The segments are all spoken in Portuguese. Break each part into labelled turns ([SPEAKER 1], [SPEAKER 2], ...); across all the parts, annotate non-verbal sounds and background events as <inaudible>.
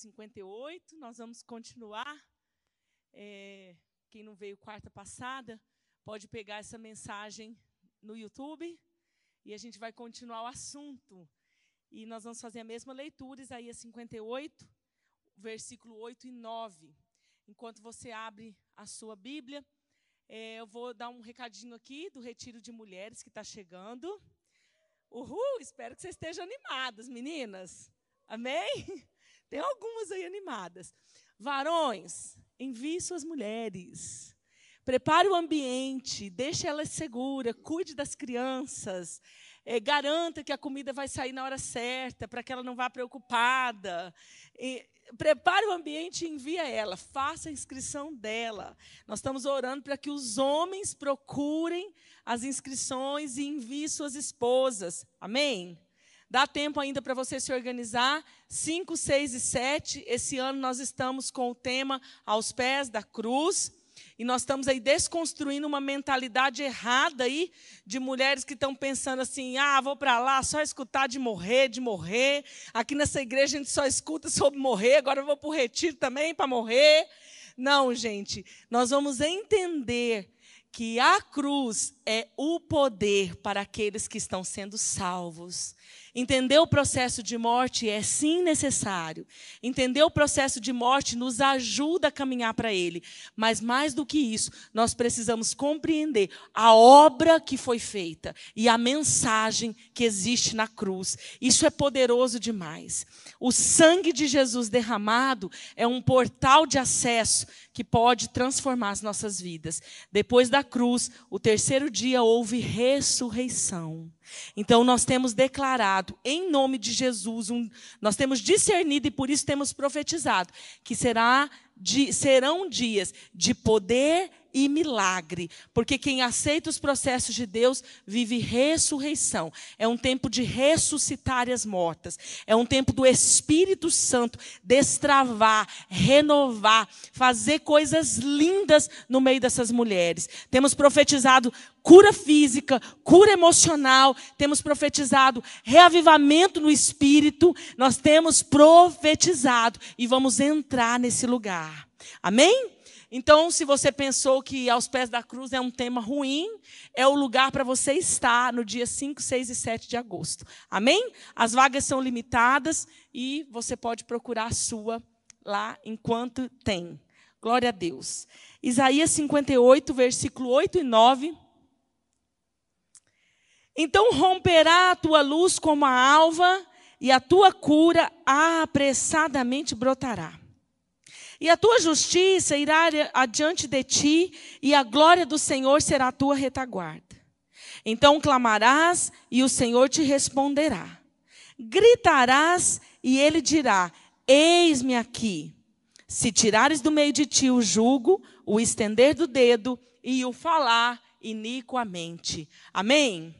[SPEAKER 1] Isaías 58, nós vamos continuar. É, quem não veio quarta passada, pode pegar essa mensagem no YouTube e a gente vai continuar o assunto. E nós vamos fazer a mesma leitura, Isaías 58, versículo 8 e 9. Enquanto você abre a sua Bíblia, é, eu vou dar um recadinho aqui do Retiro de Mulheres que está chegando. Uhul, espero que vocês estejam animadas, meninas. Amém? <laughs> Tem algumas aí animadas. Varões, envie suas mulheres. Prepare o ambiente, deixe elas seguras, cuide das crianças, é, garanta que a comida vai sair na hora certa, para que ela não vá preocupada. E, prepare o ambiente e envia ela, faça a inscrição dela. Nós estamos orando para que os homens procurem as inscrições e enviem suas esposas. Amém? Dá tempo ainda para você se organizar. 5, 6 e 7. Esse ano nós estamos com o tema Aos Pés da Cruz. E nós estamos aí desconstruindo uma mentalidade errada aí de mulheres que estão pensando assim: ah, vou para lá só escutar de morrer, de morrer. Aqui nessa igreja a gente só escuta sobre morrer, agora eu vou para o retiro também para morrer. Não, gente, nós vamos entender que a cruz é o poder para aqueles que estão sendo salvos. Entender o processo de morte é sim necessário. Entender o processo de morte nos ajuda a caminhar para ele. Mas mais do que isso, nós precisamos compreender a obra que foi feita e a mensagem que existe na cruz. Isso é poderoso demais. O sangue de Jesus derramado é um portal de acesso que pode transformar as nossas vidas. Depois da cruz, o terceiro dia houve ressurreição. Então nós temos declarado, em nome de Jesus, um, nós temos discernido e por isso temos profetizado que será de, serão dias de poder e milagre, porque quem aceita os processos de Deus vive ressurreição. É um tempo de ressuscitar as mortas. É um tempo do Espírito Santo destravar, renovar, fazer coisas lindas no meio dessas mulheres. Temos profetizado cura física, cura emocional, temos profetizado reavivamento no espírito, nós temos profetizado e vamos entrar nesse lugar. Amém? Então, se você pensou que aos pés da cruz é um tema ruim, é o lugar para você estar no dia 5, 6 e 7 de agosto. Amém? As vagas são limitadas e você pode procurar a sua lá enquanto tem. Glória a Deus. Isaías 58, versículo 8 e 9. Então romperá a tua luz como a alva, e a tua cura apressadamente brotará. E a tua justiça irá adiante de ti, e a glória do Senhor será a tua retaguarda. Então clamarás, e o Senhor te responderá. Gritarás, e ele dirá: Eis-me aqui. Se tirares do meio de ti o jugo, o estender do dedo e o falar iniquamente. Amém?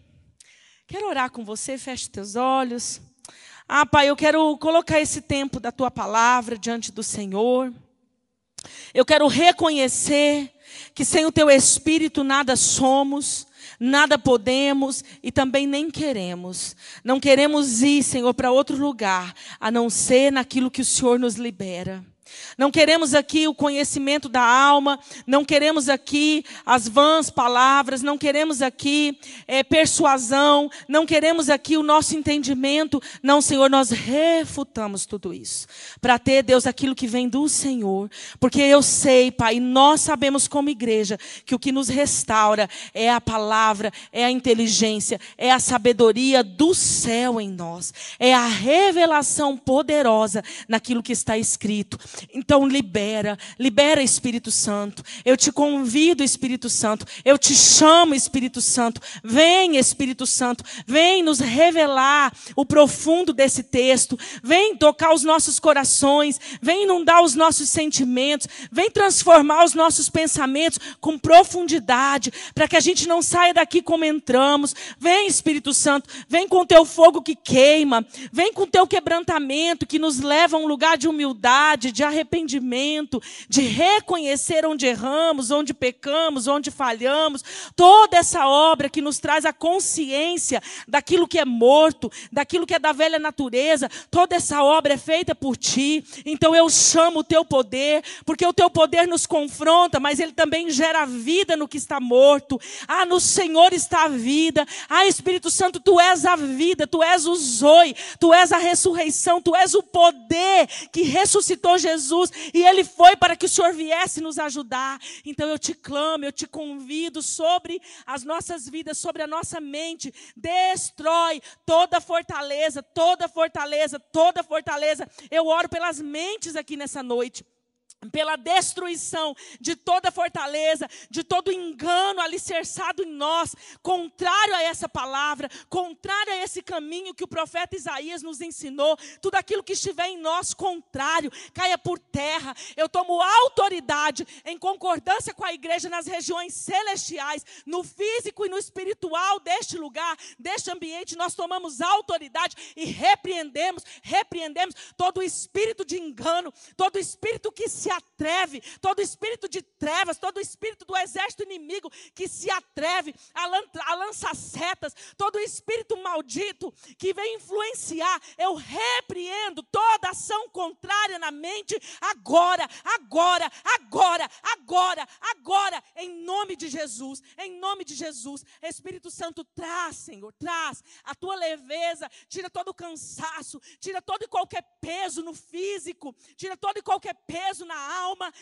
[SPEAKER 1] Quero orar com você, feche teus olhos. Ah, Pai, eu quero colocar esse tempo da tua palavra diante do Senhor. Eu quero reconhecer que sem o teu espírito nada somos, nada podemos e também nem queremos. Não queremos ir, Senhor, para outro lugar, a não ser naquilo que o Senhor nos libera. Não queremos aqui o conhecimento da alma, não queremos aqui as vãs palavras, não queremos aqui é, persuasão, não queremos aqui o nosso entendimento. Não, Senhor, nós refutamos tudo isso. Para ter, Deus, aquilo que vem do Senhor. Porque eu sei, Pai, nós sabemos como igreja que o que nos restaura é a palavra, é a inteligência, é a sabedoria do céu em nós, é a revelação poderosa naquilo que está escrito. Então libera, libera Espírito Santo. Eu te convido, Espírito Santo. Eu te chamo, Espírito Santo. Vem, Espírito Santo. Vem nos revelar o profundo desse texto. Vem tocar os nossos corações. Vem inundar os nossos sentimentos. Vem transformar os nossos pensamentos com profundidade, para que a gente não saia daqui como entramos. Vem, Espírito Santo. Vem com teu fogo que queima. Vem com teu quebrantamento que nos leva a um lugar de humildade, de arrependimento, de reconhecer onde erramos, onde pecamos, onde falhamos. Toda essa obra que nos traz a consciência daquilo que é morto, daquilo que é da velha natureza, toda essa obra é feita por ti. Então eu chamo o teu poder, porque o teu poder nos confronta, mas ele também gera vida no que está morto. Ah, no Senhor está a vida. Ah, Espírito Santo, tu és a vida, tu és o Zoe, tu és a ressurreição, tu és o poder que ressuscitou Jesus e ele foi para que o Senhor viesse nos ajudar. Então eu te clamo, eu te convido sobre as nossas vidas, sobre a nossa mente. Destrói toda fortaleza, toda fortaleza, toda fortaleza. Eu oro pelas mentes aqui nessa noite pela destruição de toda fortaleza, de todo engano alicerçado em nós, contrário a essa palavra, contrário a esse caminho que o profeta Isaías nos ensinou, tudo aquilo que estiver em nós contrário, caia por terra. Eu tomo autoridade em concordância com a igreja nas regiões celestiais, no físico e no espiritual deste lugar, deste ambiente, nós tomamos autoridade e repreendemos, repreendemos todo espírito de engano, todo espírito que se atreve, todo espírito de trevas, todo espírito do exército inimigo que se atreve a, lan a lançar setas, todo espírito maldito que vem influenciar, eu repreendo toda ação contrária na mente agora, agora, agora, agora, agora, em nome de Jesus, em nome de Jesus. Espírito Santo, traz, Senhor, traz a tua leveza, tira todo o cansaço, tira todo e qualquer peso no físico, tira todo e qualquer peso na alma.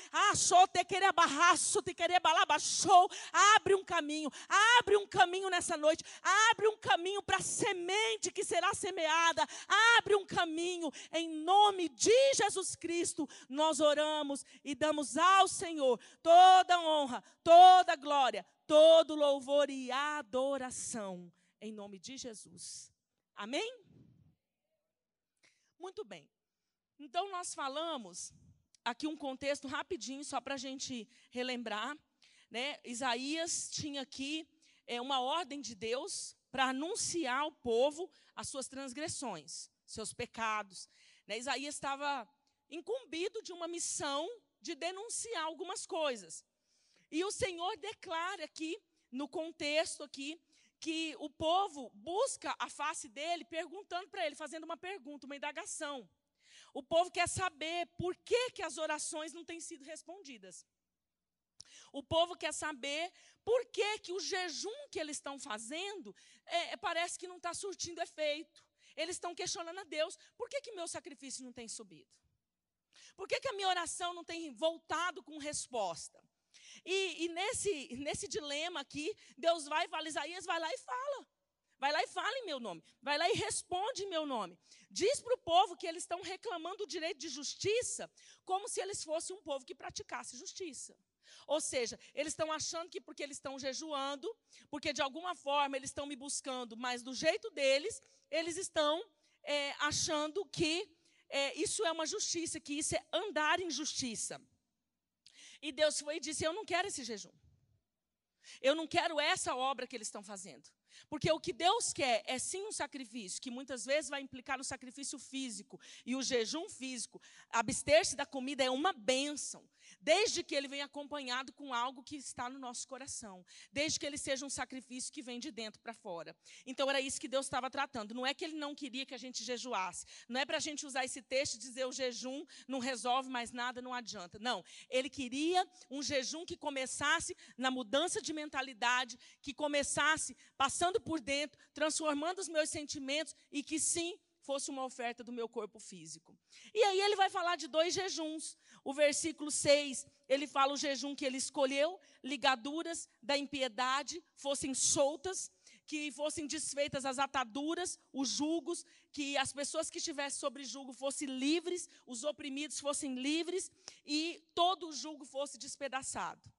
[SPEAKER 1] Te querer balabachou. Abre um caminho, abre um caminho nessa noite. Abre um caminho para a semente que será semeada. Abre um caminho em nome de Jesus Cristo. Nós oramos e damos ao Senhor toda honra, toda glória, todo louvor e adoração em nome de Jesus. Amém? Muito bem. Então nós falamos aqui um contexto rapidinho, só para a gente relembrar. Né? Isaías tinha aqui é, uma ordem de Deus para anunciar ao povo as suas transgressões, seus pecados. Né? Isaías estava incumbido de uma missão de denunciar algumas coisas. E o Senhor declara aqui, no contexto aqui, que o povo busca a face dele, perguntando para ele, fazendo uma pergunta, uma indagação. O povo quer saber por que, que as orações não têm sido respondidas. O povo quer saber por que, que o jejum que eles estão fazendo é, é parece que não está surtindo efeito. Eles estão questionando a Deus: por que, que meu sacrifício não tem subido? Por que, que a minha oração não tem voltado com resposta? E, e nesse, nesse dilema aqui, Deus vai e fala, Isaías vai lá e fala. Vai lá e fala em meu nome. Vai lá e responde em meu nome. Diz para o povo que eles estão reclamando o direito de justiça como se eles fossem um povo que praticasse justiça. Ou seja, eles estão achando que porque eles estão jejuando, porque de alguma forma eles estão me buscando, mas do jeito deles, eles estão é, achando que é, isso é uma justiça, que isso é andar em justiça. E Deus foi e disse: Eu não quero esse jejum. Eu não quero essa obra que eles estão fazendo. Porque o que Deus quer é sim um sacrifício, que muitas vezes vai implicar no sacrifício físico. E o jejum físico, abster-se da comida é uma bênção. Desde que ele venha acompanhado com algo que está no nosso coração. Desde que ele seja um sacrifício que vem de dentro para fora. Então era isso que Deus estava tratando. Não é que ele não queria que a gente jejuasse. Não é para a gente usar esse texto e dizer o jejum não resolve mais nada, não adianta. Não. Ele queria um jejum que começasse na mudança de mentalidade, que começasse passando por dentro, transformando os meus sentimentos e que sim fosse uma oferta do meu corpo físico. E aí ele vai falar de dois jejuns. O versículo 6, ele fala o jejum que ele escolheu, ligaduras da impiedade fossem soltas, que fossem desfeitas as ataduras, os julgos, que as pessoas que estivessem sobre julgo fossem livres, os oprimidos fossem livres e todo o julgo fosse despedaçado.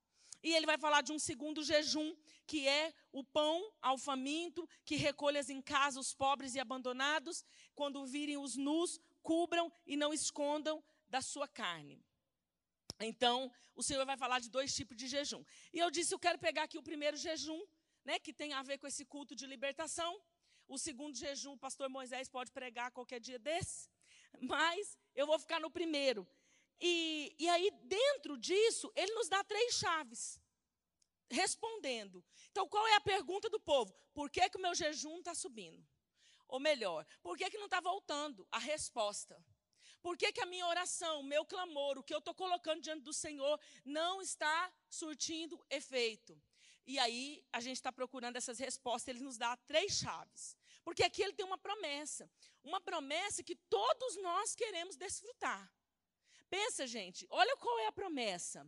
[SPEAKER 1] E ele vai falar de um segundo jejum, que é o pão ao faminto, que recolhas em casa os pobres e abandonados, quando virem os nus, cubram e não escondam da sua carne. Então, o Senhor vai falar de dois tipos de jejum. E eu disse, eu quero pegar aqui o primeiro jejum, né, que tem a ver com esse culto de libertação. O segundo jejum, o pastor Moisés pode pregar qualquer dia desse. Mas eu vou ficar no primeiro. E, e aí, dentro disso, ele nos dá três chaves. Respondendo. Então, qual é a pergunta do povo? Por que, que o meu jejum está subindo? Ou melhor, por que, que não está voltando? A resposta. Por que, que a minha oração, o meu clamor, o que eu estou colocando diante do Senhor, não está surtindo efeito? E aí a gente está procurando essas respostas, ele nos dá três chaves. Porque aqui ele tem uma promessa. Uma promessa que todos nós queremos desfrutar. Pensa, gente, olha qual é a promessa.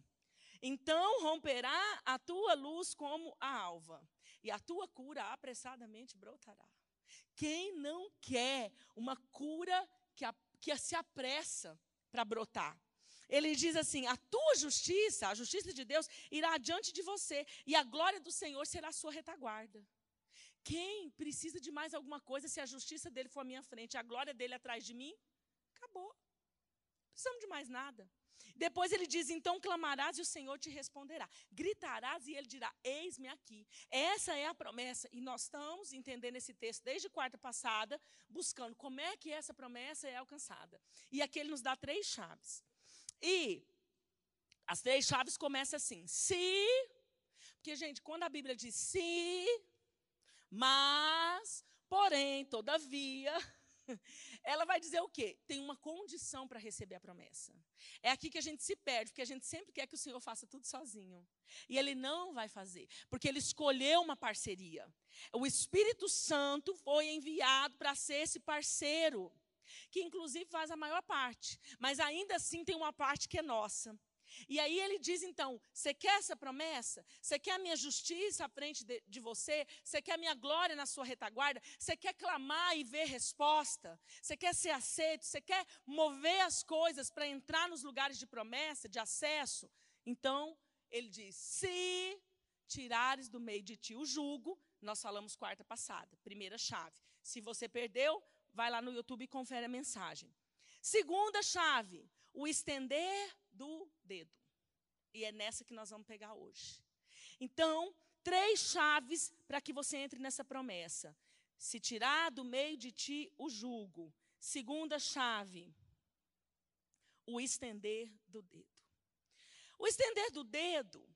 [SPEAKER 1] Então romperá a tua luz como a alva, e a tua cura apressadamente brotará. Quem não quer uma cura que a que se apressa para brotar. Ele diz assim: a tua justiça, a justiça de Deus, irá adiante de você, e a glória do Senhor será a sua retaguarda. Quem precisa de mais alguma coisa se a justiça dele for à minha frente, a glória dele atrás de mim? Acabou. Não precisamos de mais nada. Depois ele diz: Então clamarás e o Senhor te responderá. Gritarás e ele dirá: Eis-me aqui. Essa é a promessa. E nós estamos entendendo esse texto desde quarta passada, buscando como é que essa promessa é alcançada. E aqui ele nos dá três chaves. E as três chaves começam assim: se. Porque, gente, quando a Bíblia diz se, mas, porém, todavia <laughs> ela vai dizer o quê? Tem uma condição para receber a promessa. É aqui que a gente se perde, porque a gente sempre quer que o Senhor faça tudo sozinho. E Ele não vai fazer, porque Ele escolheu uma parceria. O Espírito Santo foi enviado para ser esse parceiro, que inclusive faz a maior parte, mas ainda assim tem uma parte que é nossa. E aí ele diz então: você quer essa promessa? Você quer a minha justiça à frente de, de, você? Você quer a minha glória na sua retaguarda? Você quer clamar e ver resposta? Você quer ser aceito? Você quer mover as coisas para entrar nos lugares de promessa, de acesso? Então, ele diz: se tirares do meio de ti o jugo, nós falamos quarta passada, primeira chave. Se você perdeu, vai lá no YouTube e confere a mensagem. Segunda chave, o estender do dedo. E é nessa que nós vamos pegar hoje. Então, três chaves para que você entre nessa promessa. Se tirar do meio de ti o jugo. Segunda chave, o estender do dedo. O estender do dedo,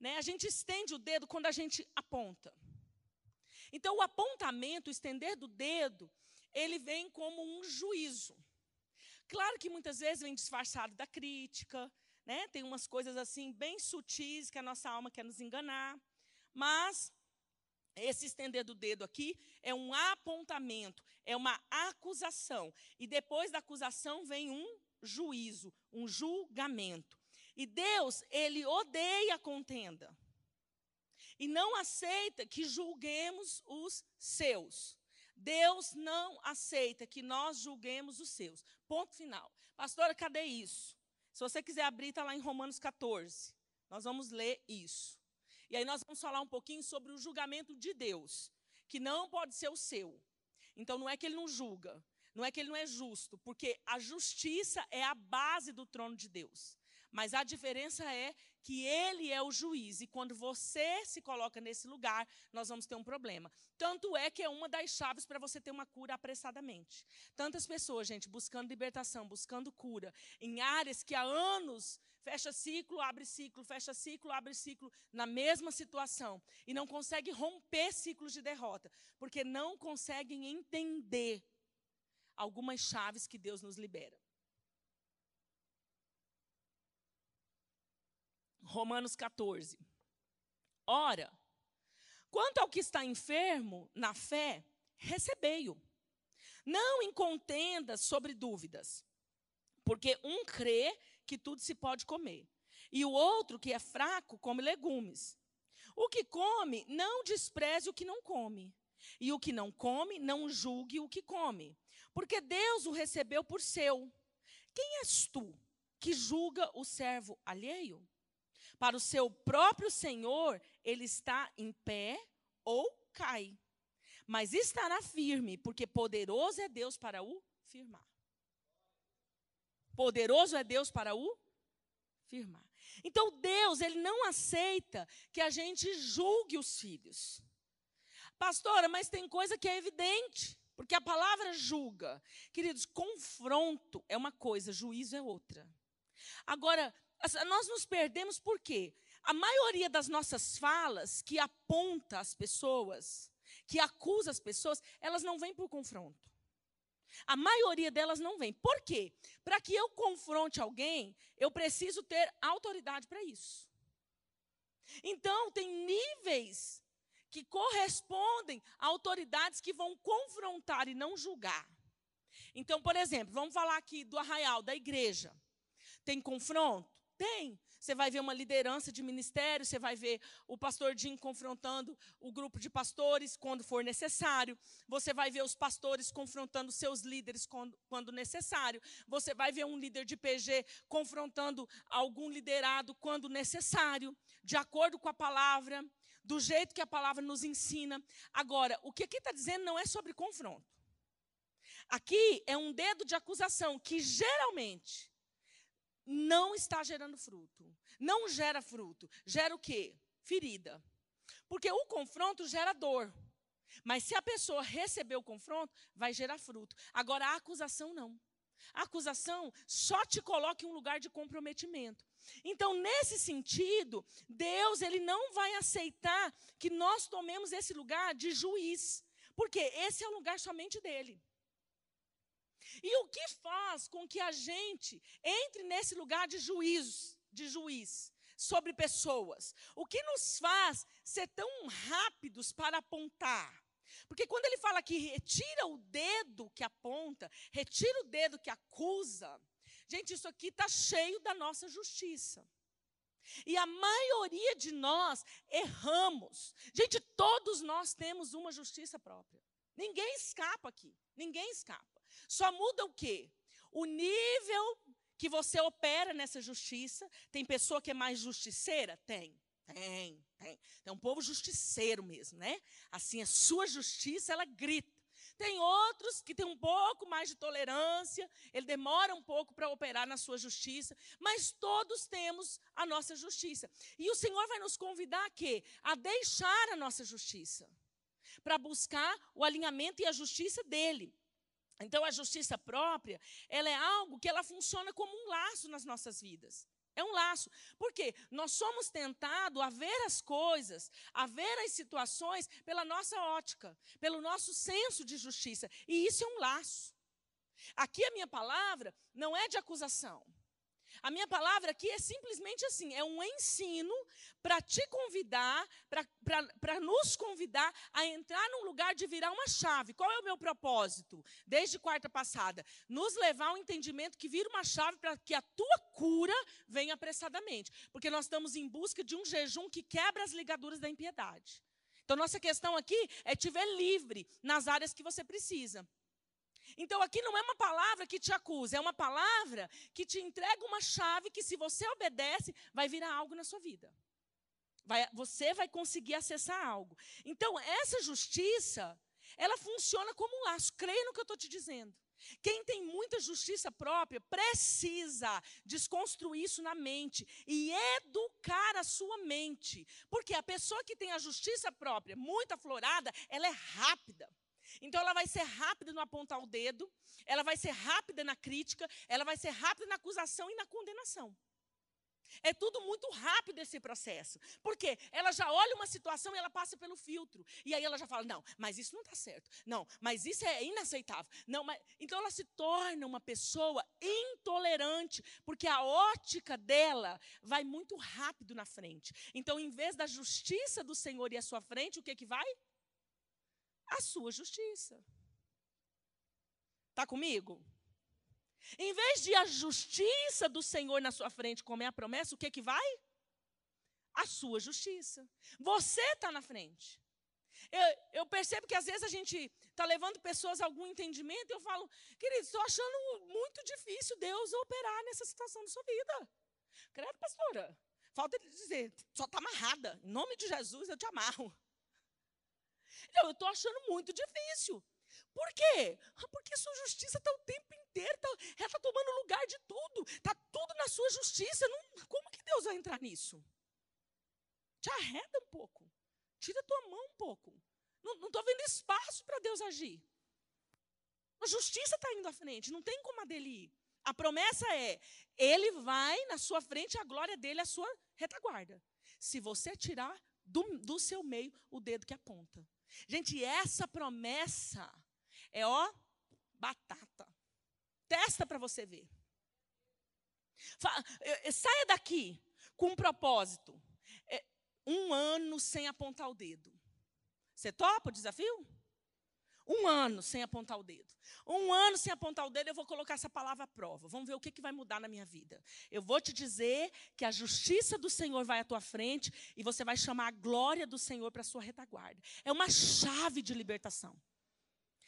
[SPEAKER 1] né, a gente estende o dedo quando a gente aponta. Então, o apontamento, o estender do dedo, ele vem como um juízo. Claro que muitas vezes vem disfarçado da crítica, né? Tem umas coisas assim bem sutis que a nossa alma quer nos enganar, mas esse estender do dedo aqui é um apontamento, é uma acusação. E depois da acusação vem um juízo, um julgamento. E Deus, ele odeia a contenda. E não aceita que julguemos os seus. Deus não aceita que nós julguemos os seus. Ponto final. Pastora, cadê isso? Se você quiser abrir, está lá em Romanos 14. Nós vamos ler isso. E aí nós vamos falar um pouquinho sobre o julgamento de Deus, que não pode ser o seu. Então não é que ele não julga, não é que ele não é justo, porque a justiça é a base do trono de Deus. Mas a diferença é que ele é o juiz e quando você se coloca nesse lugar, nós vamos ter um problema. Tanto é que é uma das chaves para você ter uma cura apressadamente. Tantas pessoas, gente, buscando libertação, buscando cura em áreas que há anos fecha ciclo, abre ciclo, fecha ciclo, abre ciclo na mesma situação e não consegue romper ciclos de derrota, porque não conseguem entender algumas chaves que Deus nos libera. Romanos 14. Ora, quanto ao que está enfermo na fé, recebei-o. Não em contendas sobre dúvidas, porque um crê que tudo se pode comer, e o outro, que é fraco, come legumes. O que come, não despreze o que não come, E o que não come, não julgue o que come, porque Deus o recebeu por seu. Quem és tu que julga o servo alheio? Para o seu próprio Senhor, ele está em pé ou cai. Mas estará firme, porque poderoso é Deus para o firmar. Poderoso é Deus para o firmar. Então Deus, ele não aceita que a gente julgue os filhos. Pastora, mas tem coisa que é evidente, porque a palavra julga. Queridos, confronto é uma coisa, juízo é outra. Agora, nós nos perdemos por quê? A maioria das nossas falas que aponta as pessoas, que acusa as pessoas, elas não vêm por confronto. A maioria delas não vem. Por quê? Para que eu confronte alguém, eu preciso ter autoridade para isso. Então, tem níveis que correspondem a autoridades que vão confrontar e não julgar. Então, por exemplo, vamos falar aqui do arraial, da igreja. Tem confronto? Tem. Você vai ver uma liderança de ministério, você vai ver o pastor Jim confrontando o grupo de pastores quando for necessário. Você vai ver os pastores confrontando seus líderes quando, quando necessário. Você vai ver um líder de PG confrontando algum liderado quando necessário, de acordo com a palavra, do jeito que a palavra nos ensina. Agora, o que aqui está dizendo não é sobre confronto. Aqui é um dedo de acusação que geralmente não está gerando fruto. Não gera fruto. Gera o quê? Ferida. Porque o confronto gera dor. Mas se a pessoa receber o confronto, vai gerar fruto. Agora, a acusação não. A acusação só te coloca em um lugar de comprometimento. Então, nesse sentido, Deus ele não vai aceitar que nós tomemos esse lugar de juiz, porque esse é o lugar somente dele. E o que faz com que a gente entre nesse lugar de juízo, de juiz sobre pessoas? O que nos faz ser tão rápidos para apontar? Porque quando ele fala que retira o dedo que aponta, retira o dedo que acusa, gente, isso aqui está cheio da nossa justiça. E a maioria de nós erramos. Gente, todos nós temos uma justiça própria. Ninguém escapa aqui. Ninguém escapa. Só muda o quê? O nível que você opera nessa justiça. Tem pessoa que é mais justiceira? Tem. Tem, tem. Tem um povo justiceiro mesmo, né? Assim, a sua justiça, ela grita. Tem outros que têm um pouco mais de tolerância, ele demora um pouco para operar na sua justiça, mas todos temos a nossa justiça. E o Senhor vai nos convidar a quê? A deixar a nossa justiça, para buscar o alinhamento e a justiça dele. Então, a justiça própria, ela é algo que ela funciona como um laço nas nossas vidas. É um laço. Por quê? Nós somos tentados a ver as coisas, a ver as situações pela nossa ótica, pelo nosso senso de justiça. E isso é um laço. Aqui a minha palavra não é de acusação. A minha palavra aqui é simplesmente assim: é um ensino para te convidar, para nos convidar a entrar num lugar de virar uma chave. Qual é o meu propósito? Desde quarta passada, nos levar ao entendimento que vira uma chave para que a tua cura venha apressadamente. Porque nós estamos em busca de um jejum que quebra as ligaduras da impiedade. Então, nossa questão aqui é te ver livre nas áreas que você precisa. Então aqui não é uma palavra que te acusa, é uma palavra que te entrega uma chave que, se você obedece, vai virar algo na sua vida. Vai, você vai conseguir acessar algo. Então, essa justiça, ela funciona como um laço. Creia no que eu estou te dizendo. Quem tem muita justiça própria precisa desconstruir isso na mente e educar a sua mente. Porque a pessoa que tem a justiça própria muito aflorada, ela é rápida. Então ela vai ser rápida no apontar o dedo, ela vai ser rápida na crítica, ela vai ser rápida na acusação e na condenação. É tudo muito rápido esse processo. Porque ela já olha uma situação e ela passa pelo filtro. E aí ela já fala: não, mas isso não está certo. Não, mas isso é inaceitável. Não, mas... Então ela se torna uma pessoa intolerante, porque a ótica dela vai muito rápido na frente. Então, em vez da justiça do Senhor ir à sua frente, o que, que vai? A sua justiça. Está comigo? Em vez de a justiça do Senhor na sua frente, como é a promessa, o que, que vai? A sua justiça. Você está na frente. Eu, eu, percebo que às vezes a gente está levando pessoas a algum entendimento e eu falo, querido, estou achando muito difícil Deus operar nessa situação da sua vida. Credo, pastora. Falta ele dizer, só está amarrada. Em nome de Jesus, eu te amarro. Eu estou achando muito difícil. Por quê? Ah, porque sua justiça está o tempo inteiro, tá, ela está tomando lugar de tudo. Está tudo na sua justiça. Não, como que Deus vai entrar nisso? Te arreda um pouco. Tira tua mão um pouco. Não estou vendo espaço para Deus agir. A justiça está indo à frente, não tem como a dele ir. A promessa é: ele vai na sua frente, a glória dele é a sua retaguarda. Se você tirar do, do seu meio o dedo que aponta. Gente, essa promessa é ó, batata. Testa para você ver. Saia daqui com um propósito. É, um ano sem apontar o dedo. Você topa o desafio? Um ano sem apontar o dedo. Um ano sem apontar o dedo, eu vou colocar essa palavra à prova. Vamos ver o que, que vai mudar na minha vida. Eu vou te dizer que a justiça do Senhor vai à tua frente e você vai chamar a glória do Senhor para a sua retaguarda. É uma chave de libertação.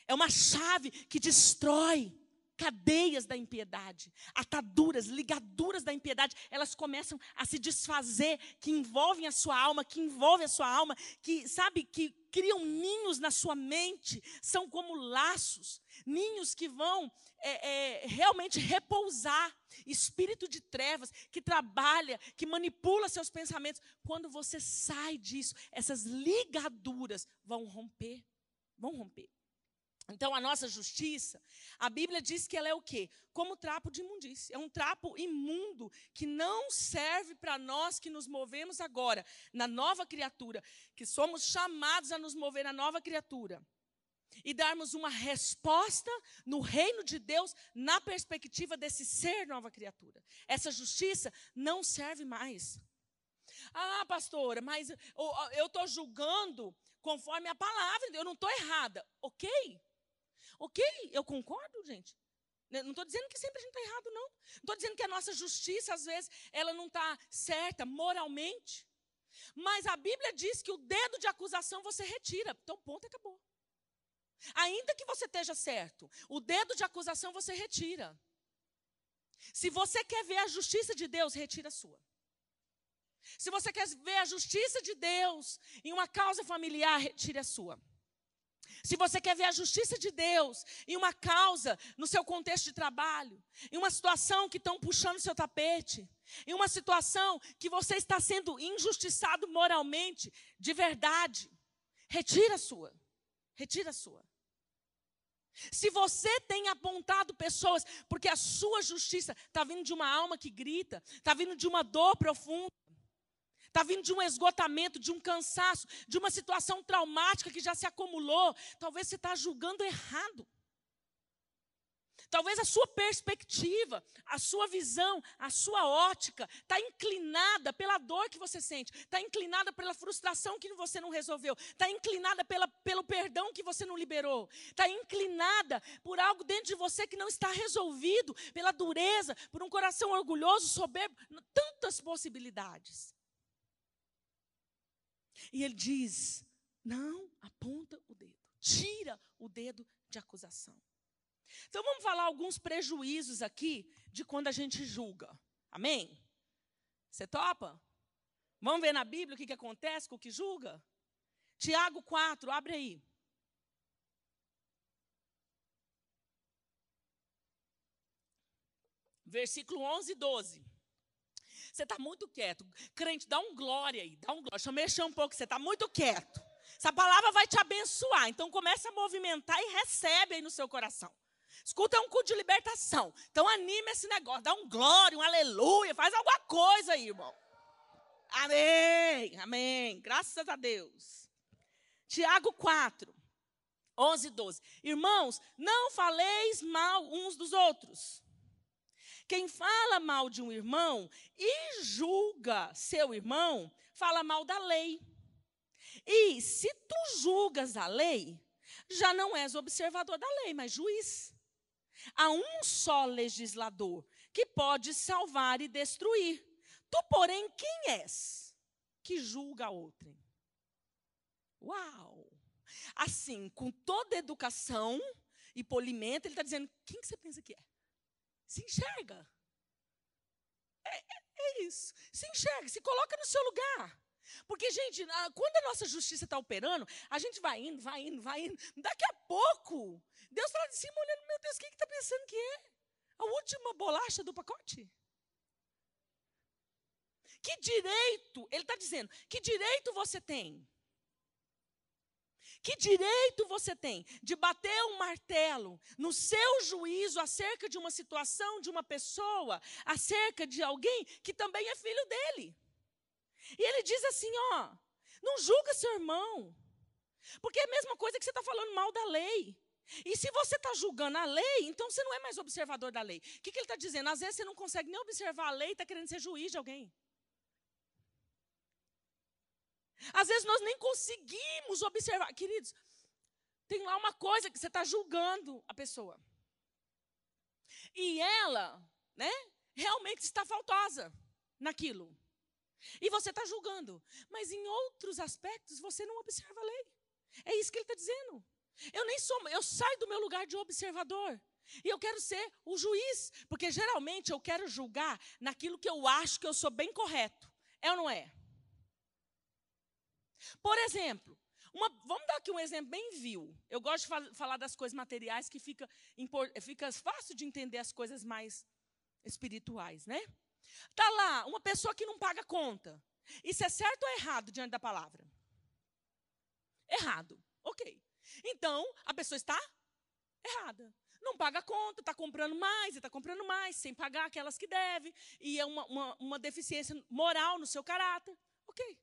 [SPEAKER 1] É uma chave que destrói cadeias da impiedade, ataduras, ligaduras da impiedade, elas começam a se desfazer, que envolvem a sua alma, que envolvem a sua alma, que, sabe, que criam ninhos na sua mente, são como laços, ninhos que vão é, é, realmente repousar. Espírito de trevas que trabalha, que manipula seus pensamentos. Quando você sai disso, essas ligaduras vão romper, vão romper. Então, a nossa justiça, a Bíblia diz que ela é o quê? Como trapo de imundícia. É um trapo imundo que não serve para nós que nos movemos agora na nova criatura, que somos chamados a nos mover na nova criatura e darmos uma resposta no reino de Deus na perspectiva desse ser nova criatura. Essa justiça não serve mais. Ah, pastora, mas eu estou julgando conforme a palavra, eu não estou errada. Ok, Ok, eu concordo, gente. Né, não estou dizendo que sempre a gente está errado, não. Não estou dizendo que a nossa justiça, às vezes, ela não está certa moralmente. Mas a Bíblia diz que o dedo de acusação você retira. Então, ponto, acabou. Ainda que você esteja certo, o dedo de acusação você retira. Se você quer ver a justiça de Deus, retira a sua. Se você quer ver a justiça de Deus em uma causa familiar, retire a sua. Se você quer ver a justiça de Deus em uma causa, no seu contexto de trabalho, em uma situação que estão puxando seu tapete, em uma situação que você está sendo injustiçado moralmente, de verdade, retira a sua. Retira a sua. Se você tem apontado pessoas, porque a sua justiça está vindo de uma alma que grita, está vindo de uma dor profunda, está vindo de um esgotamento, de um cansaço, de uma situação traumática que já se acumulou. Talvez você está julgando errado. Talvez a sua perspectiva, a sua visão, a sua ótica está inclinada pela dor que você sente, está inclinada pela frustração que você não resolveu, está inclinada pela, pelo perdão que você não liberou, está inclinada por algo dentro de você que não está resolvido, pela dureza, por um coração orgulhoso, soberbo, tantas possibilidades. E ele diz: não, aponta o dedo, tira o dedo de acusação. Então vamos falar alguns prejuízos aqui de quando a gente julga. Amém? Você topa? Vamos ver na Bíblia o que, que acontece com o que julga? Tiago 4, abre aí. Versículo 11 e 12. Você está muito quieto. Crente, dá um glória aí, dá um glória. Deixa eu mexer um pouco, você está muito quieto. Essa palavra vai te abençoar. Então começa a movimentar e recebe aí no seu coração. Escuta, é um culto de libertação. Então anime esse negócio, dá um glória, um aleluia, faz alguma coisa aí, irmão. Amém, amém. Graças a Deus. Tiago 4, 11 e 12. Irmãos, não faleis mal uns dos outros. Quem fala mal de um irmão e julga seu irmão, fala mal da lei. E se tu julgas a lei, já não és observador da lei, mas juiz. Há um só legislador que pode salvar e destruir. Tu, porém, quem és que julga outrem? Uau! assim, com toda educação e polimento, ele está dizendo: quem que você pensa que é? Se enxerga. É, é, é isso. Se enxerga, se coloca no seu lugar. Porque, gente, quando a nossa justiça está operando, a gente vai indo, vai indo, vai indo. Daqui a pouco, Deus está lá de cima olhando, meu Deus, quem está pensando que é? A última bolacha do pacote? Que direito, ele está dizendo, que direito você tem? Que direito você tem de bater um martelo no seu juízo acerca de uma situação, de uma pessoa, acerca de alguém que também é filho dele? E ele diz assim: ó, não julga seu irmão, porque é a mesma coisa que você está falando mal da lei. E se você está julgando a lei, então você não é mais observador da lei. O que, que ele está dizendo? Às vezes você não consegue nem observar a lei e está querendo ser juiz de alguém. Às vezes nós nem conseguimos observar. Queridos, tem lá uma coisa que você está julgando a pessoa. E ela, né, realmente está faltosa naquilo. E você está julgando. Mas em outros aspectos você não observa a lei. É isso que ele está dizendo. Eu nem sou, eu saio do meu lugar de observador. E eu quero ser o juiz, porque geralmente eu quero julgar naquilo que eu acho que eu sou bem correto. É ou não é? Por exemplo, uma, vamos dar aqui um exemplo bem vil. Eu gosto de fal falar das coisas materiais que fica, fica fácil de entender as coisas mais espirituais, né? Tá lá, uma pessoa que não paga conta. Isso é certo ou errado diante da palavra? Errado. Ok. Então, a pessoa está errada. Não paga conta, está comprando mais, está comprando mais, sem pagar aquelas que deve, e é uma, uma, uma deficiência moral no seu caráter. Ok.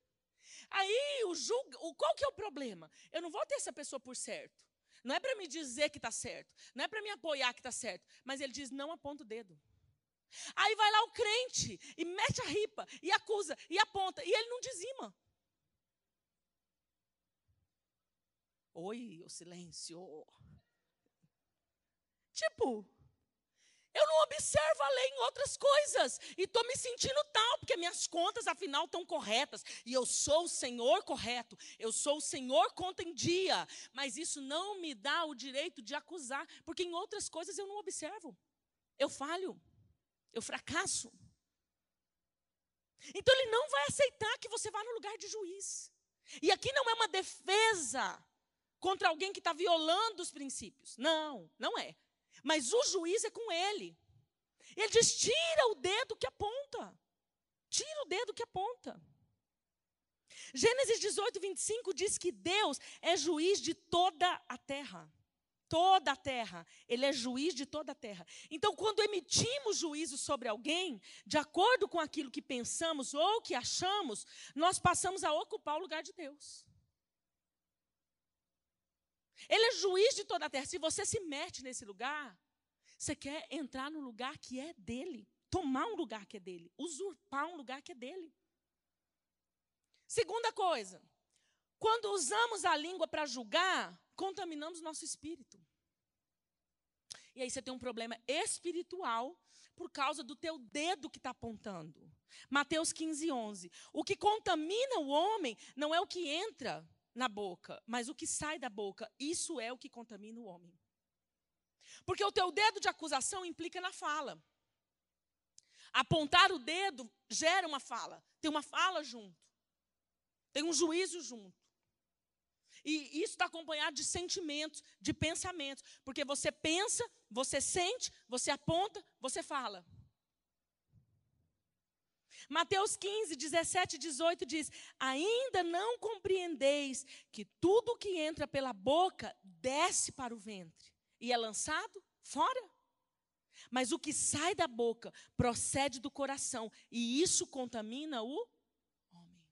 [SPEAKER 1] Aí, o julga, o, qual que é o problema? Eu não vou ter essa pessoa por certo. Não é para me dizer que está certo, não é para me apoiar que está certo, mas ele diz: não aponta o dedo. Aí vai lá o crente e mete a ripa, e acusa, e aponta, e ele não dizima. Oi, o silêncio. Tipo, eu não observo a lei em outras coisas. E estou me sentindo tal, porque minhas contas, afinal, estão corretas. E eu sou o Senhor correto. Eu sou o Senhor conta em dia. Mas isso não me dá o direito de acusar, porque em outras coisas eu não observo. Eu falho. Eu fracasso. Então ele não vai aceitar que você vá no lugar de juiz. E aqui não é uma defesa contra alguém que está violando os princípios. Não, não é. Mas o juiz é com ele. Ele diz: tira o dedo que aponta. Tira o dedo que aponta. Gênesis 18, 25 diz que Deus é juiz de toda a terra toda a terra. Ele é juiz de toda a terra. Então, quando emitimos juízo sobre alguém, de acordo com aquilo que pensamos ou que achamos, nós passamos a ocupar o lugar de Deus. Ele é juiz de toda a terra. Se você se mete nesse lugar, você quer entrar no lugar que é dele, tomar um lugar que é dele, usurpar um lugar que é dele. Segunda coisa, quando usamos a língua para julgar, contaminamos nosso espírito. E aí você tem um problema espiritual por causa do teu dedo que está apontando. Mateus 15, 11. O que contamina o homem não é o que entra na boca, mas o que sai da boca. Isso é o que contamina o homem. Porque o teu dedo de acusação implica na fala. Apontar o dedo gera uma fala. Tem uma fala junto. Tem um juízo junto. E isso está acompanhado de sentimentos, de pensamentos. Porque você pensa, você sente, você aponta, você fala. Mateus 15, 17 e 18 diz: Ainda não compreendeis que tudo que entra pela boca desce para o ventre e é lançado fora? Mas o que sai da boca procede do coração, e isso contamina o homem.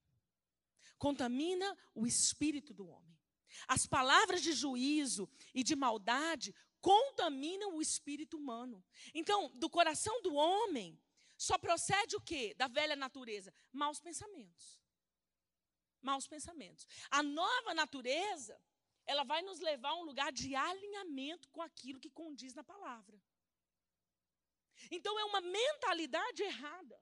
[SPEAKER 1] Contamina o espírito do homem. As palavras de juízo e de maldade contaminam o espírito humano. Então, do coração do homem só procede o quê? Da velha natureza, maus pensamentos. Maus pensamentos. A nova natureza, ela vai nos levar a um lugar de alinhamento com aquilo que condiz na palavra. Então é uma mentalidade errada.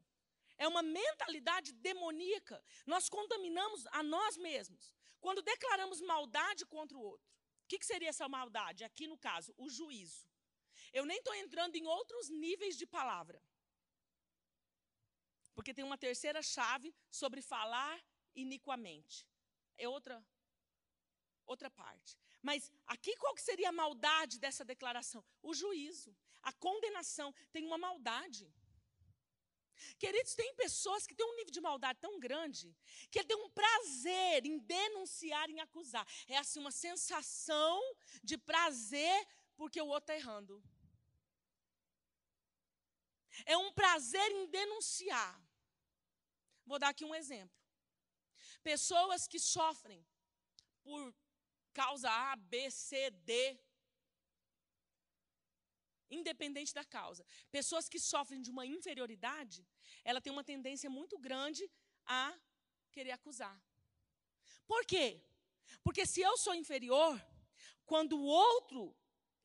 [SPEAKER 1] É uma mentalidade demoníaca. Nós contaminamos a nós mesmos Quando declaramos maldade contra o outro, o que, que seria essa maldade? Aqui no caso, o juízo. Eu nem estou entrando em outros níveis de palavra. Porque tem uma terceira chave sobre falar iniquamente. É outra outra parte. Mas aqui qual que seria a maldade dessa declaração? O juízo, a condenação tem uma maldade. Queridos, tem pessoas que têm um nível de maldade tão grande que tem um prazer em denunciar, em acusar. É assim uma sensação de prazer porque o outro está errando. É um prazer em denunciar. Vou dar aqui um exemplo. Pessoas que sofrem por causa A, B, C, D, independente da causa. Pessoas que sofrem de uma inferioridade, ela tem uma tendência muito grande a querer acusar. Por quê? Porque se eu sou inferior, quando o outro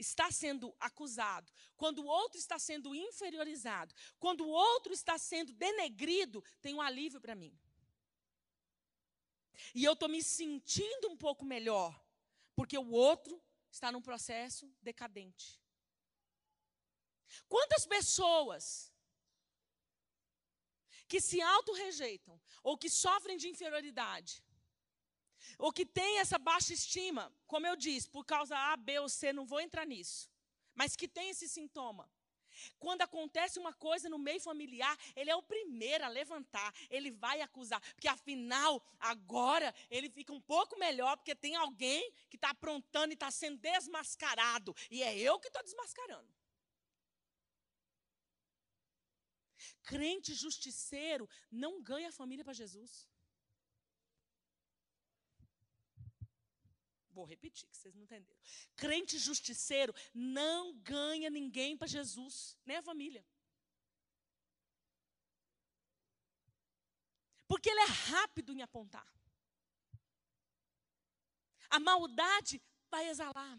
[SPEAKER 1] está sendo acusado, quando o outro está sendo inferiorizado, quando o outro está sendo denegrido, tem um alívio para mim. E eu estou me sentindo um pouco melhor, porque o outro está num processo decadente. Quantas pessoas que se auto-rejeitam, ou que sofrem de inferioridade, ou que têm essa baixa estima, como eu disse, por causa A, B ou C, não vou entrar nisso, mas que tem esse sintoma. Quando acontece uma coisa no meio familiar, ele é o primeiro a levantar, ele vai acusar, porque afinal, agora ele fica um pouco melhor, porque tem alguém que está aprontando e está sendo desmascarado, e é eu que estou desmascarando. Crente justiceiro não ganha a família para Jesus. Vou repetir, que vocês não entenderam. Crente justiceiro não ganha ninguém para Jesus, nem a família. Porque ele é rápido em apontar. A maldade vai exalar.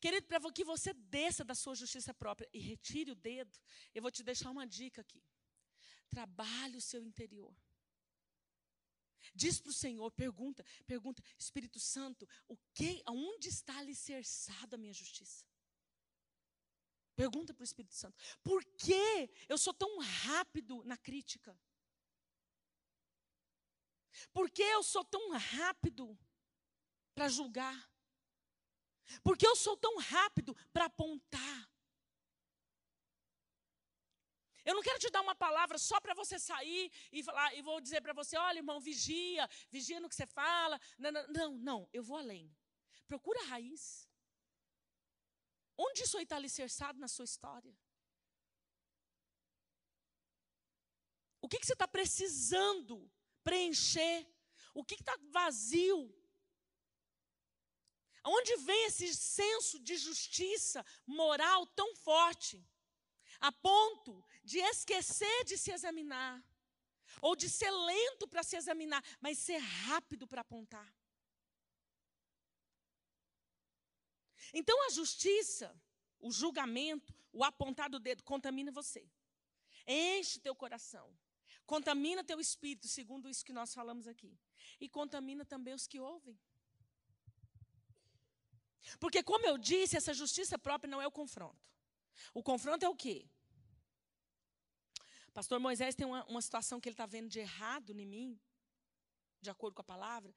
[SPEAKER 1] Querido, para que você desça da sua justiça própria e retire o dedo, eu vou te deixar uma dica aqui. Trabalhe o seu interior. Diz para o Senhor, pergunta, pergunta, Espírito Santo, o que, aonde está alicerçado a minha justiça? Pergunta para o Espírito Santo, por que eu sou tão rápido na crítica? Por que eu sou tão rápido para julgar? Por que eu sou tão rápido para apontar? Eu não quero te dar uma palavra só para você sair e falar, e vou dizer para você, olha, irmão, vigia, vigia no que você fala. Não, não, não, eu vou além. Procura a raiz. Onde isso aí está alicerçado na sua história? O que, que você está precisando preencher? O que está vazio? Onde vem esse senso de justiça moral tão forte? A ponto de esquecer de se examinar, ou de ser lento para se examinar, mas ser rápido para apontar. Então a justiça, o julgamento, o apontar do dedo contamina você. Enche teu coração. Contamina teu espírito, segundo isso que nós falamos aqui. E contamina também os que ouvem. Porque, como eu disse, essa justiça própria não é o confronto. O confronto é o quê? Pastor Moisés tem uma, uma situação que ele está vendo de errado em mim, de acordo com a palavra,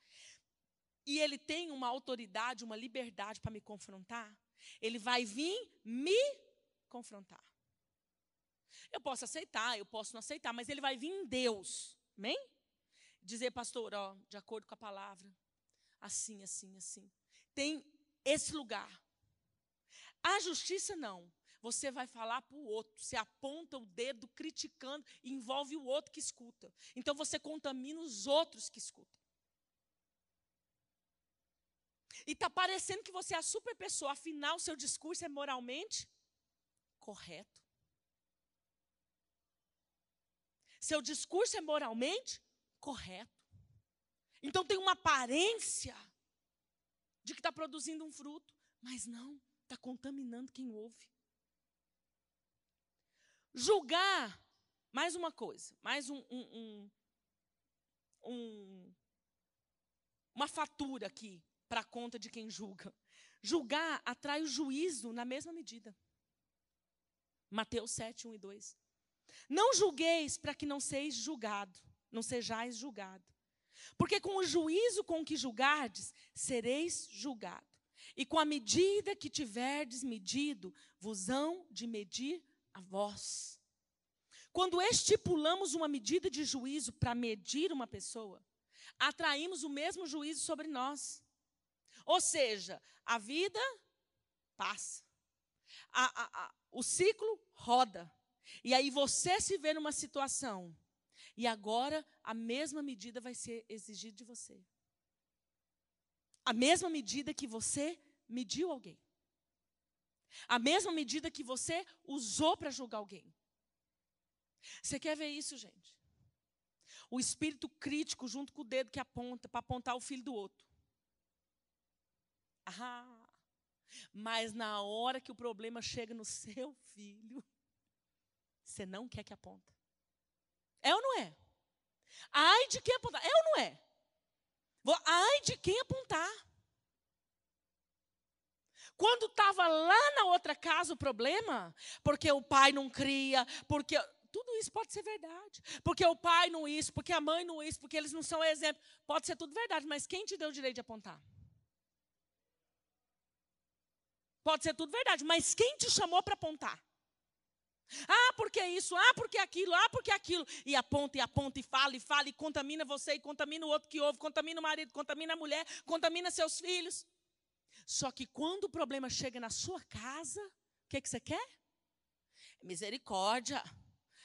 [SPEAKER 1] e ele tem uma autoridade, uma liberdade para me confrontar. Ele vai vir me confrontar. Eu posso aceitar, eu posso não aceitar, mas ele vai vir em Deus. Amém? Dizer, pastor, ó, de acordo com a palavra, assim, assim, assim. Tem esse lugar. A justiça não. Você vai falar para o outro, você aponta o dedo criticando e envolve o outro que escuta. Então você contamina os outros que escutam. E está parecendo que você é a super pessoa, afinal, seu discurso é moralmente correto. Seu discurso é moralmente correto. Então tem uma aparência de que está produzindo um fruto, mas não, está contaminando quem ouve. Julgar, mais uma coisa, mais um, um, um, um uma fatura aqui para a conta de quem julga. Julgar atrai o juízo na mesma medida. Mateus 7, 1 e 2. Não julgueis para que não seis julgado, não sejais julgado. Porque com o juízo com que julgardes, sereis julgado. E com a medida que tiverdes medido, vos hão de medir a vós. Quando estipulamos uma medida de juízo para medir uma pessoa, atraímos o mesmo juízo sobre nós. Ou seja, a vida passa. A, a, a, o ciclo roda. E aí você se vê numa situação. E agora a mesma medida vai ser exigida de você. A mesma medida que você mediu alguém. A mesma medida que você usou para julgar alguém. Você quer ver isso, gente? O espírito crítico junto com o dedo que aponta para apontar o filho do outro. Ah, mas na hora que o problema chega no <laughs> seu filho, você não quer que aponta. É ou não é? Ai de quem apontar. É ou não é? Ai de quem apontar. Quando estava lá na outra casa o problema, porque o pai não cria, porque tudo isso pode ser verdade. Porque o pai não isso, porque a mãe não isso, porque eles não são exemplo. Pode ser tudo verdade, mas quem te deu o direito de apontar? Pode ser tudo verdade, mas quem te chamou para apontar? Ah, porque isso, ah, porque aquilo, ah, porque aquilo. E aponta, e aponta, e fala, e fala, e contamina você, e contamina o outro que ouve, contamina o marido, contamina a mulher, contamina seus filhos. Só que quando o problema chega na sua casa, o que, que você quer? Misericórdia.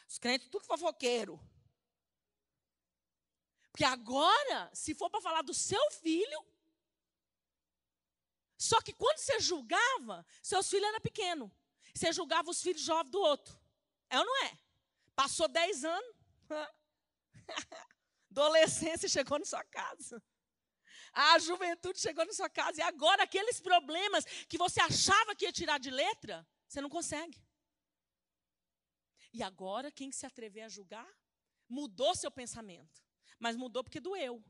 [SPEAKER 1] Os crentes, tudo fofoqueiro. Porque agora, se for para falar do seu filho, só que quando você julgava, seus filhos eram pequenos. Você julgava os filhos jovens do outro. É ou não é? Passou 10 anos. <laughs> Adolescência chegou na sua casa. A juventude chegou na sua casa. E agora, aqueles problemas que você achava que ia tirar de letra, você não consegue. E agora, quem se atrever a julgar, mudou seu pensamento. Mas mudou porque doeu.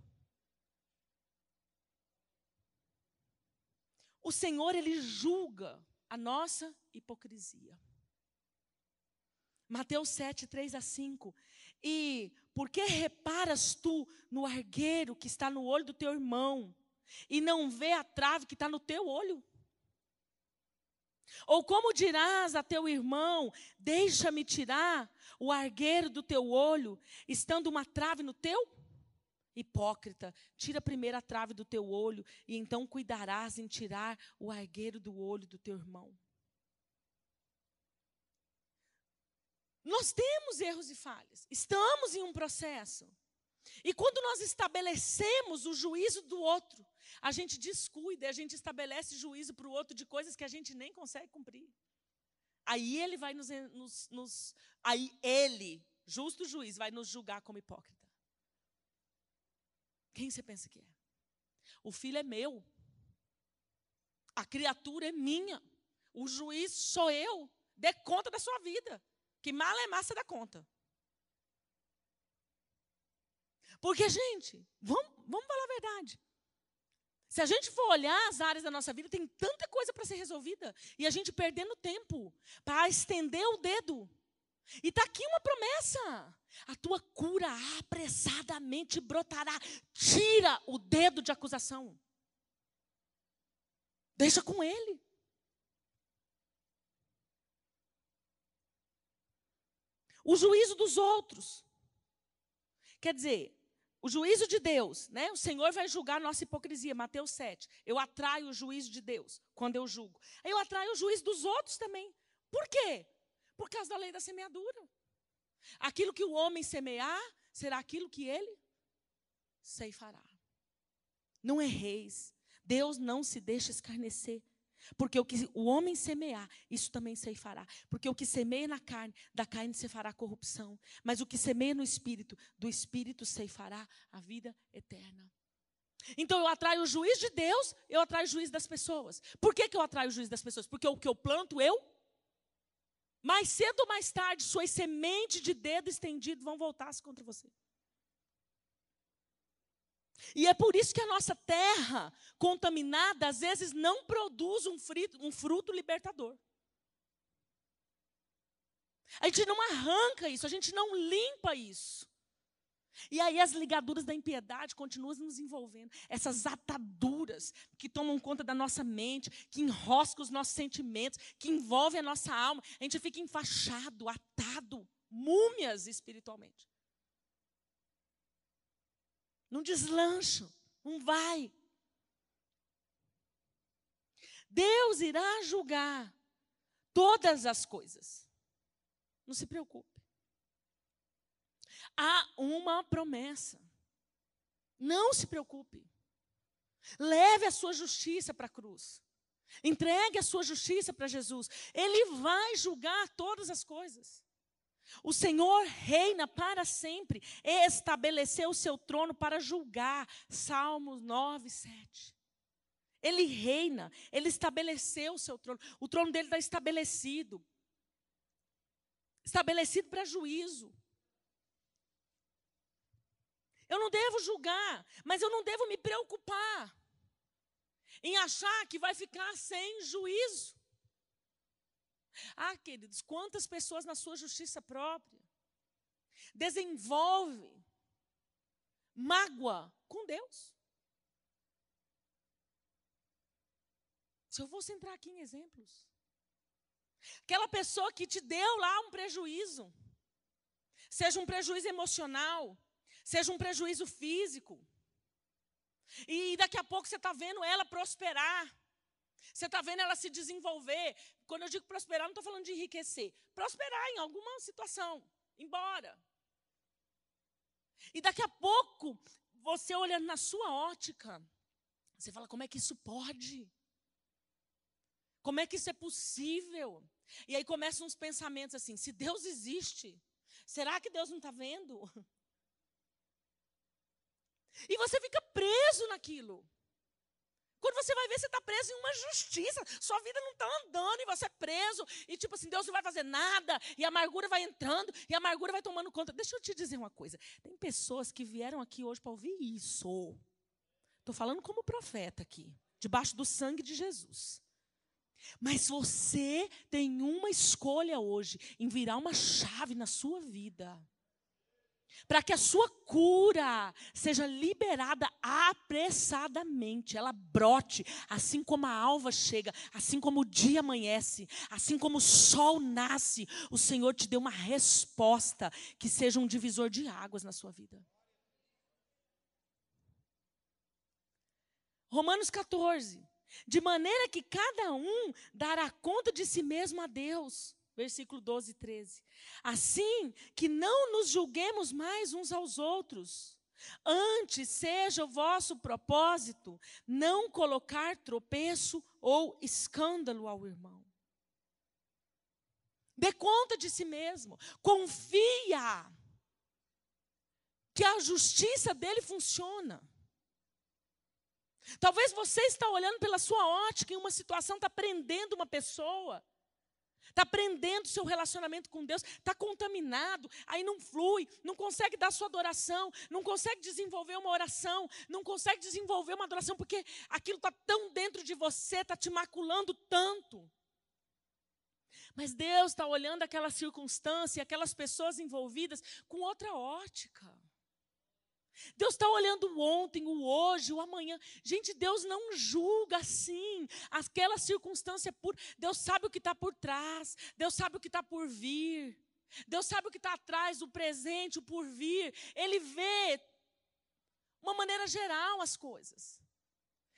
[SPEAKER 1] O Senhor, Ele julga a nossa hipocrisia. Mateus 7, 3 a 5. E por que reparas tu no argueiro que está no olho do teu irmão e não vê a trave que está no teu olho? Ou como dirás a teu irmão: Deixa-me tirar o argueiro do teu olho, estando uma trave no teu? Hipócrita, tira primeiro a trave do teu olho, e então cuidarás em tirar o argueiro do olho do teu irmão. Nós temos erros e falhas, estamos em um processo. E quando nós estabelecemos o juízo do outro, a gente descuida, a gente estabelece juízo para o outro de coisas que a gente nem consegue cumprir. Aí ele vai nos, nos, nos aí ele, justo juiz, vai nos julgar como hipócrita. Quem você pensa que é? O filho é meu. A criatura é minha. O juiz sou eu. Dê conta da sua vida. Que mala é massa da conta. Porque, gente, vamos, vamos falar a verdade. Se a gente for olhar as áreas da nossa vida, tem tanta coisa para ser resolvida. E a gente perdendo tempo para estender o dedo. E está aqui uma promessa. A tua cura apressadamente brotará. Tira o dedo de acusação. Deixa com ele. O juízo dos outros. Quer dizer, o juízo de Deus, né? O Senhor vai julgar a nossa hipocrisia, Mateus 7. Eu atraio o juízo de Deus quando eu julgo. Eu atraio o juízo dos outros também. Por quê? Por causa da lei da semeadura. Aquilo que o homem semear, será aquilo que ele ceifará. Não erreis. Deus não se deixa escarnecer. Porque o que o homem semear, isso também ceifará. Porque o que semeia na carne, da carne se fará corrupção. Mas o que semeia no espírito, do espírito ceifará a vida eterna. Então eu atraio o juiz de Deus, eu atraio o juiz das pessoas. Por que, que eu atraio o juiz das pessoas? Porque o que eu planto, eu mais cedo ou mais tarde, suas sementes de dedo estendido vão voltar-se contra você. E é por isso que a nossa terra contaminada, às vezes, não produz um, um fruto libertador. A gente não arranca isso, a gente não limpa isso. E aí as ligaduras da impiedade continuam nos envolvendo. Essas ataduras que tomam conta da nossa mente, que enroscam os nossos sentimentos, que envolvem a nossa alma. A gente fica enfaixado, atado, múmias espiritualmente. Não deslancha, não vai. Deus irá julgar todas as coisas. Não se preocupe. Há uma promessa. Não se preocupe. Leve a sua justiça para a cruz. Entregue a sua justiça para Jesus. Ele vai julgar todas as coisas. O Senhor reina para sempre, estabeleceu o seu trono para julgar. Salmos 9, 7. Ele reina, ele estabeleceu o seu trono. O trono dele está estabelecido estabelecido para juízo. Eu não devo julgar, mas eu não devo me preocupar em achar que vai ficar sem juízo. Ah, queridos, quantas pessoas na sua justiça própria desenvolve mágoa com Deus? Se eu fosse entrar aqui em exemplos. Aquela pessoa que te deu lá um prejuízo, seja um prejuízo emocional, seja um prejuízo físico. E daqui a pouco você está vendo ela prosperar. Você está vendo ela se desenvolver. Quando eu digo prosperar, não estou falando de enriquecer. Prosperar em alguma situação. Embora. E daqui a pouco, você olhando na sua ótica, você fala: como é que isso pode? Como é que isso é possível? E aí começam uns pensamentos assim: se Deus existe, será que Deus não está vendo? <laughs> E você fica preso naquilo. Quando você vai ver, você está preso em uma justiça. Sua vida não está andando e você é preso. E tipo assim, Deus não vai fazer nada. E a amargura vai entrando. E a amargura vai tomando conta. Deixa eu te dizer uma coisa. Tem pessoas que vieram aqui hoje para ouvir isso. Estou falando como profeta aqui. Debaixo do sangue de Jesus. Mas você tem uma escolha hoje em virar uma chave na sua vida. Para que a sua cura seja liberada apressadamente, ela brote, assim como a alva chega, assim como o dia amanhece, assim como o sol nasce, o Senhor te deu uma resposta que seja um divisor de águas na sua vida. Romanos 14. De maneira que cada um dará conta de si mesmo a Deus. Versículo 12 e 13. Assim que não nos julguemos mais uns aos outros. Antes seja o vosso propósito não colocar tropeço ou escândalo ao irmão. Dê conta de si mesmo. Confia que a justiça dele funciona. Talvez você está olhando pela sua ótica em uma situação, está prendendo uma pessoa. Está prendendo seu relacionamento com Deus, está contaminado, aí não flui, não consegue dar sua adoração, não consegue desenvolver uma oração, não consegue desenvolver uma adoração, porque aquilo está tão dentro de você, está te maculando tanto. Mas Deus está olhando aquela circunstância, aquelas pessoas envolvidas com outra ótica. Deus está olhando o ontem, o hoje, o amanhã. Gente, Deus não julga assim. Aquela circunstância por. Deus sabe o que está por trás. Deus sabe o que está por vir. Deus sabe o que está atrás, o presente, o por vir. Ele vê uma maneira geral as coisas.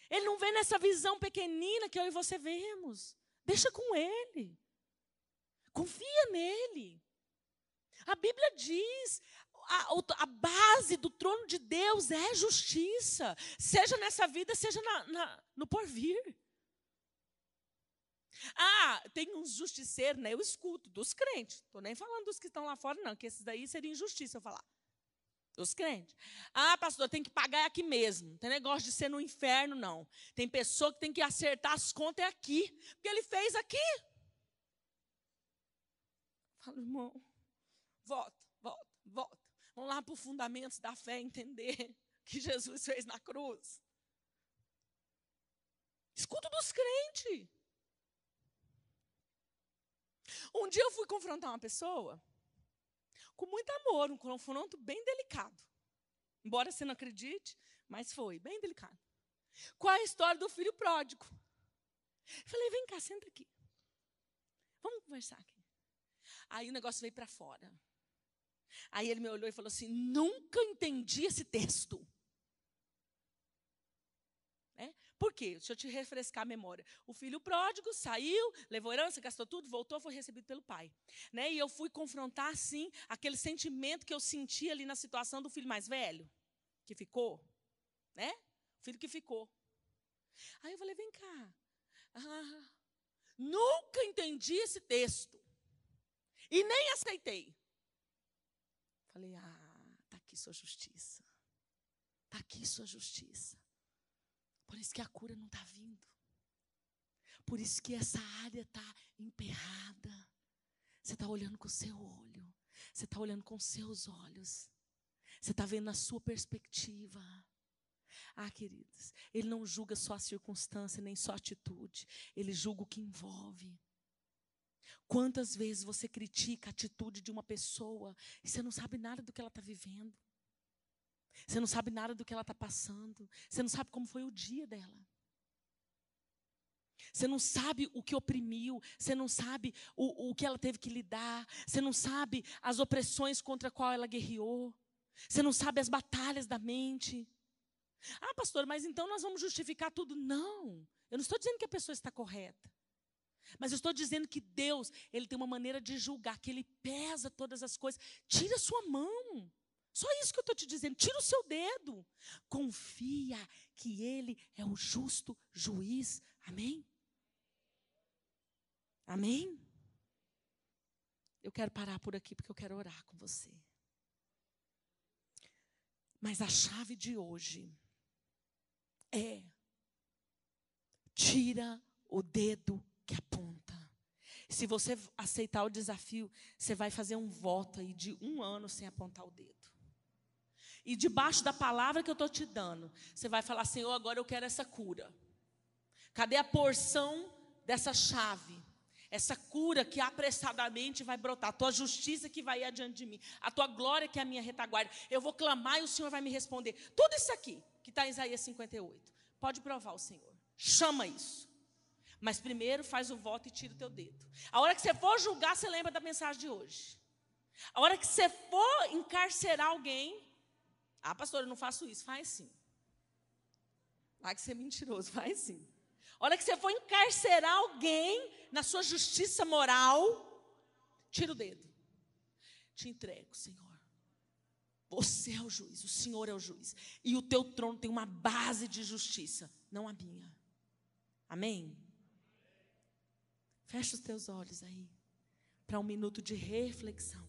[SPEAKER 1] Ele não vê nessa visão pequenina que eu e você vemos. Deixa com Ele. Confia nele. A Bíblia diz: a, a, base do trono de Deus é justiça, seja nessa vida, seja na, na, no porvir. Ah, tem uns justiceiros, né? Eu escuto, dos crentes. Estou nem falando dos que estão lá fora, não, que esses daí seria injustiça eu falar. Dos crentes. Ah, pastor, tem que pagar aqui mesmo. Não tem negócio de ser no inferno, não. Tem pessoa que tem que acertar as contas aqui. Porque ele fez aqui. Fala, irmão, volta. Vamos lá para os fundamentos da fé entender. que Jesus fez na cruz. Escuto dos crentes. Um dia eu fui confrontar uma pessoa com muito amor, um confronto bem delicado. Embora você não acredite, mas foi bem delicado. Qual a história do filho pródigo? Falei, vem cá, senta aqui. Vamos conversar aqui. Aí o negócio veio para fora. Aí ele me olhou e falou assim: nunca entendi esse texto. É? Por quê? Deixa eu te refrescar a memória. O filho pródigo saiu, levou herança, gastou tudo, voltou, foi recebido pelo pai. Né? E eu fui confrontar, sim, aquele sentimento que eu senti ali na situação do filho mais velho, que ficou. Né? O filho que ficou. Aí eu falei: vem cá. Ah, nunca entendi esse texto. E nem aceitei. Falei: ah, está aqui sua justiça. Está aqui sua justiça. Por isso que a cura não está vindo. Por isso que essa área está emperrada. Você está olhando com o seu olho. Você está olhando com os seus olhos. Você está vendo na sua perspectiva. Ah, queridos, ele não julga só a circunstância, nem só a atitude. Ele julga o que envolve. Quantas vezes você critica a atitude de uma pessoa e você não sabe nada do que ela está vivendo? Você não sabe nada do que ela está passando. Você não sabe como foi o dia dela. Você não sabe o que oprimiu, você não sabe o, o que ela teve que lidar, você não sabe as opressões contra a qual ela guerreou, você não sabe as batalhas da mente. Ah, pastor, mas então nós vamos justificar tudo. Não, eu não estou dizendo que a pessoa está correta. Mas eu estou dizendo que Deus, Ele tem uma maneira de julgar, que Ele pesa todas as coisas. Tira a sua mão. Só isso que eu estou te dizendo. Tira o seu dedo. Confia que Ele é o justo juiz. Amém? Amém? Eu quero parar por aqui porque eu quero orar com você. Mas a chave de hoje é: tira o dedo que aponta. Se você aceitar o desafio, você vai fazer um voto aí de um ano sem apontar o dedo. E debaixo da palavra que eu estou te dando, você vai falar, Senhor, agora eu quero essa cura. Cadê a porção dessa chave? Essa cura que apressadamente vai brotar, a tua justiça que vai ir adiante de mim, a tua glória que é a minha retaguarda. Eu vou clamar e o Senhor vai me responder. Tudo isso aqui, que está em Isaías 58. Pode provar o Senhor. Chama isso. Mas primeiro faz o voto e tira o teu dedo. A hora que você for julgar, você lembra da mensagem de hoje. A hora que você for encarcerar alguém, ah, pastor, eu não faço isso. Faz sim. Vai que você é mentiroso, <laughs> faz sim. A hora que você for encarcerar alguém na sua justiça moral, tira o dedo. Te entrego, Senhor. Você é o juiz, o Senhor é o juiz. E o teu trono tem uma base de justiça, não a minha. Amém? Fecha os teus olhos aí, para um minuto de reflexão.